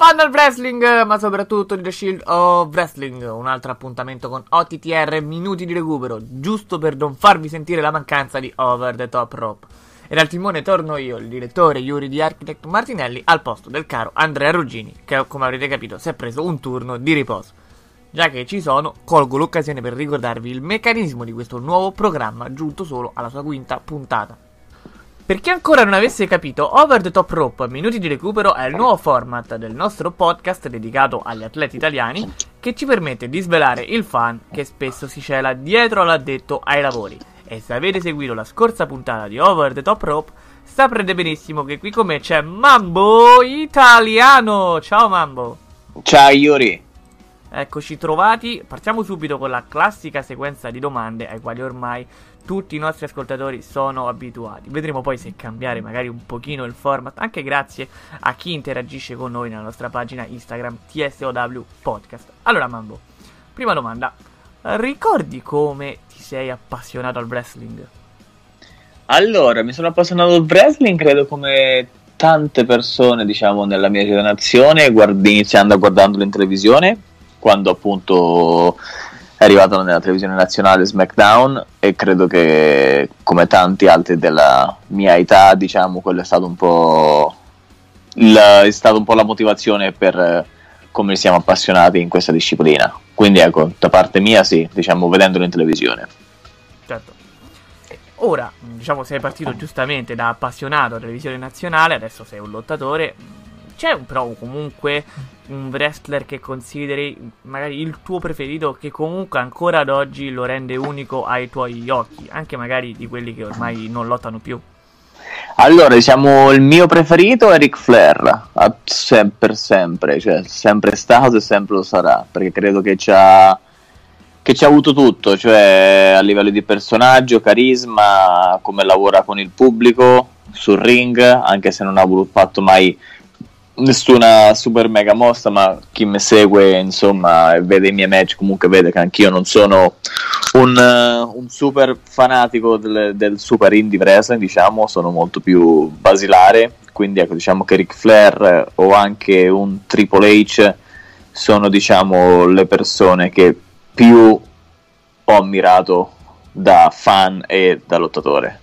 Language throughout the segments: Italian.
Fan del wrestling, ma soprattutto di The Shield of Wrestling, un altro appuntamento con OTTR minuti di recupero, giusto per non farvi sentire la mancanza di Over the Top Rope. E dal timone torno io, il direttore Yuri di Architect Martinelli, al posto del caro Andrea Ruggini, che come avrete capito si è preso un turno di riposo. Già che ci sono, colgo l'occasione per ricordarvi il meccanismo di questo nuovo programma giunto solo alla sua quinta puntata. Per chi ancora non avesse capito, Over the Top Rope Minuti di recupero è il nuovo format del nostro podcast dedicato agli atleti italiani che ci permette di svelare il fan che spesso si cela dietro all'addetto ai lavori. E se avete seguito la scorsa puntata di Over the Top Rope, saprete benissimo che qui con me c'è Mambo Italiano. Ciao Mambo. Ciao Yuri. Eccoci trovati, partiamo subito con la classica sequenza di domande ai quali ormai tutti i nostri ascoltatori sono abituati. Vedremo poi se cambiare magari un pochino il format, anche grazie a chi interagisce con noi nella nostra pagina Instagram TSOW Podcast. Allora Mambo, prima domanda, ricordi come ti sei appassionato al wrestling? Allora, mi sono appassionato al wrestling, credo come tante persone, diciamo, nella mia generazione, guard- iniziando a guardarlo in televisione, quando appunto è arrivato nella televisione nazionale SmackDown e credo che come tanti altri della mia età, diciamo, quello è stato un po' il, è stata un po' la motivazione per come siamo appassionati in questa disciplina. Quindi ecco, da parte mia sì, diciamo, vedendolo in televisione. Certo. Ora, diciamo, sei partito giustamente da appassionato a televisione nazionale, adesso sei un lottatore. C'è però comunque un wrestler che consideri magari il tuo preferito, che comunque ancora ad oggi lo rende unico ai tuoi occhi, anche magari di quelli che ormai non lottano più? Allora, diciamo, il mio preferito è Ric Flair, per sempre, cioè sempre stato e sempre lo sarà, perché credo che ci ha che ci ha avuto tutto, cioè a livello di personaggio, carisma, come lavora con il pubblico sul ring, anche se non ha voluto- fatto mai nessuna super mega mossa, ma chi mi segue, insomma, e vede i miei match, comunque vede che anch'io non sono un, eh, un super fanatico del, del super indie wrestling, diciamo, sono molto più basilare, quindi ecco, diciamo che Ric Flair o anche un Triple H sono, diciamo, le persone che più ho ammirato da fan e da lottatore.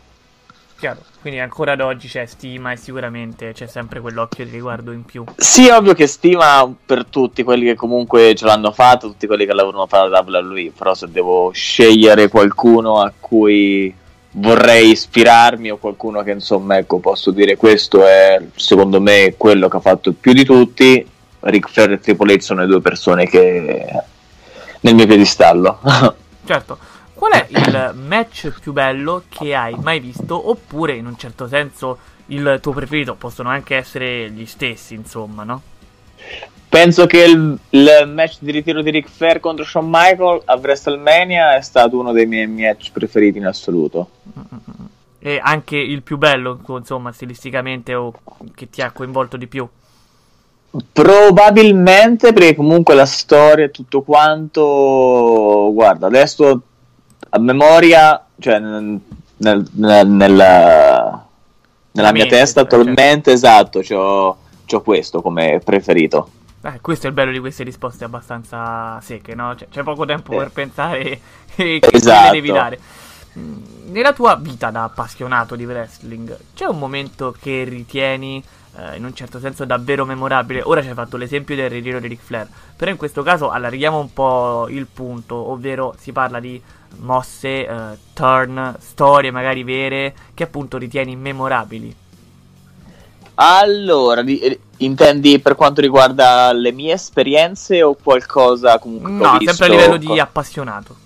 Chiaro, quindi ancora ad oggi c'è stima e sicuramente c'è sempre quell'occhio di riguardo in più. Sì, ovvio che stima per tutti quelli che comunque ce l'hanno fatto, tutti quelli che lavorano per la WWE, però se devo scegliere qualcuno a cui vorrei ispirarmi o qualcuno che insomma ecco posso dire questo è secondo me quello che ha fatto più di tutti, Ric Flair e Triple H sono le due persone che nel mio piedistallo. Certo, qual è il match più bello che hai mai visto? Oppure, in un certo senso, il tuo preferito? Possono anche essere gli stessi, insomma, no? Penso che il, il match di ritiro di Ric Flair contro Shawn Michael a WrestleMania è stato uno dei miei match preferiti in assoluto. E anche il più bello, insomma, stilisticamente o che ti ha coinvolto di più. Probabilmente perché comunque la storia e tutto quanto, guarda, adesso a memoria, cioè nel- nel- nel- nella, nella mia testa cioè, attualmente, esatto, c'ho, c'ho questo come preferito. Eh, questo è il bello di queste risposte abbastanza secche, no? Cioè, c'è poco tempo Eh. per pensare e che Esatto. devi dare. Mm, Nella tua vita da appassionato di wrestling, c'è un momento che ritieni eh, in un certo senso davvero memorabile? Ora ci hai fatto l'esempio del ritiro di Ric Flair, però in questo caso allarghiamo un po' il punto, ovvero si parla di mosse, eh, turn, storie magari vere che appunto ritieni memorabili. Allora, di- eh, intendi per quanto riguarda le mie esperienze o qualcosa comunque No, sempre a livello di appassionato.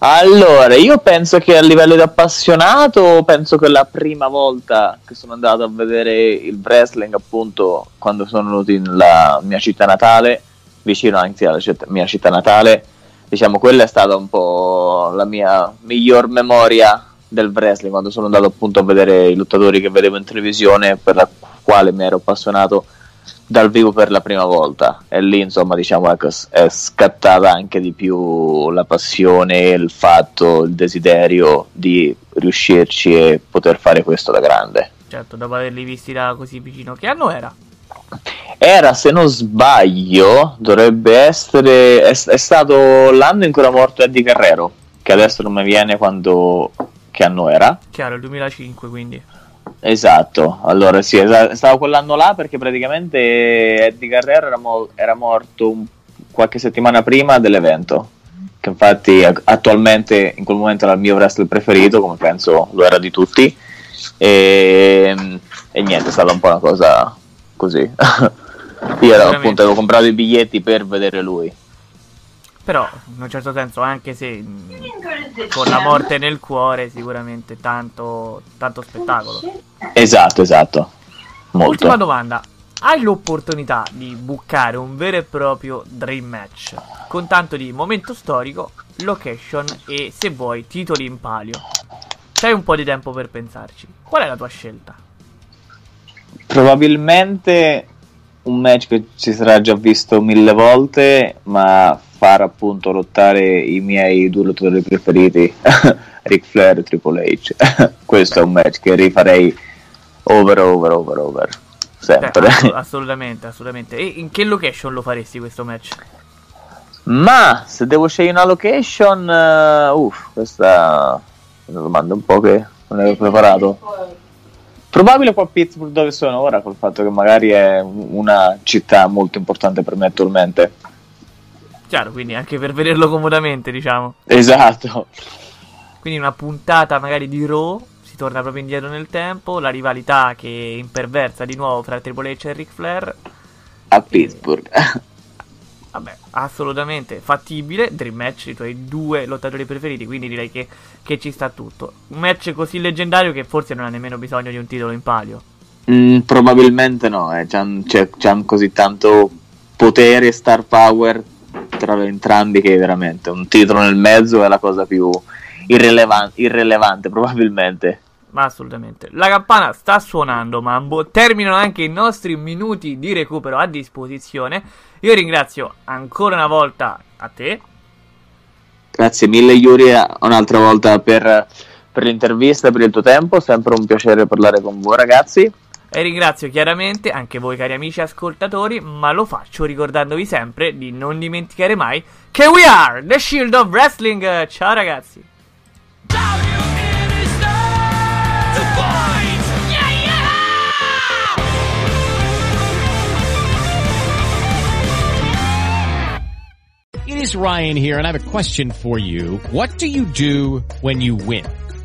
Allora, io penso che a livello di appassionato, penso che la prima volta che sono andato a vedere il wrestling, appunto, quando sono venuto nella mia città natale, vicino anche alla citt- mia città natale, diciamo, quella è stata un po' la mia miglior memoria del wrestling, quando sono andato appunto a vedere i lottatori che vedevo in televisione, per la quale mi ero appassionato dal vivo per la prima volta e lì insomma diciamo ecco, è scattata anche di più la passione, il fatto, il desiderio di riuscirci e poter fare questo da grande. Certo, dopo averli visti da così vicino. Che anno era? Era, se non sbaglio, dovrebbe essere. È, è stato l'anno in cui era morto Eddie Guerrero, che adesso non mi viene quando. che anno era. Chiaro, il 2005 quindi. Esatto, allora sì, stavo quell'anno là perché praticamente Eddie Guerrero era, mo- era morto un- qualche settimana prima dell'evento, che infatti attualmente in quel momento era il mio wrestler preferito, come penso lo era di tutti, e, e niente, è stata un po' una cosa così. Io appunto avevo comprato i biglietti per vedere lui. Però, in un certo senso, anche se con la morte nel cuore, sicuramente tanto, tanto spettacolo. Esatto, esatto. Molto. Ultima domanda. Hai l'opportunità di buccare un vero e proprio dream match con tanto di momento storico, location e, se vuoi, titoli in palio. C'hai un po' di tempo per pensarci. Qual è la tua scelta? Probabilmente un match che ci sarà già visto mille volte, ma far appunto lottare i miei due lottatori preferiti, Ric Flair e Triple H. Questo è un match che rifarei over, over, over, over. Sempre. Beh, ass- assolutamente, assolutamente. E in che location lo faresti questo match? Ma se devo scegliere una location, eh, uff, questa è una domanda un po' che non avevo preparato. Probabile qua a Pittsburgh dove sono ora, col fatto che magari è un- una città molto importante per me attualmente. Chiaro, quindi anche per vederlo comodamente, diciamo. Esatto. Quindi una puntata magari di Raw, si torna proprio indietro nel tempo, la rivalità che imperversa di nuovo fra Triple H e Ric Flair. A Pittsburgh. Vabbè, assolutamente fattibile. Dream match, i tuoi due lottatori preferiti, quindi direi che, che ci sta tutto. Un match così leggendario che forse non ha nemmeno bisogno di un titolo in palio. Mm, probabilmente no, eh. c'hanno così tanto potere e star power tra entrambi che veramente un titolo nel mezzo è la cosa più irrelevan- irrilevante probabilmente. Ma assolutamente. La campana sta suonando, Mambo. Terminano anche i nostri minuti di recupero a disposizione. Io ringrazio ancora una volta a te. Grazie mille Yuri un'altra volta per, per l'intervista per il tuo tempo, sempre un piacere parlare con voi ragazzi. E ringrazio chiaramente anche voi cari amici ascoltatori, ma lo faccio ricordandovi sempre di non dimenticare mai che we are the Shield of Wrestling. Ciao ragazzi. It is Ryan here, and I have a question for you. What do you do when you win?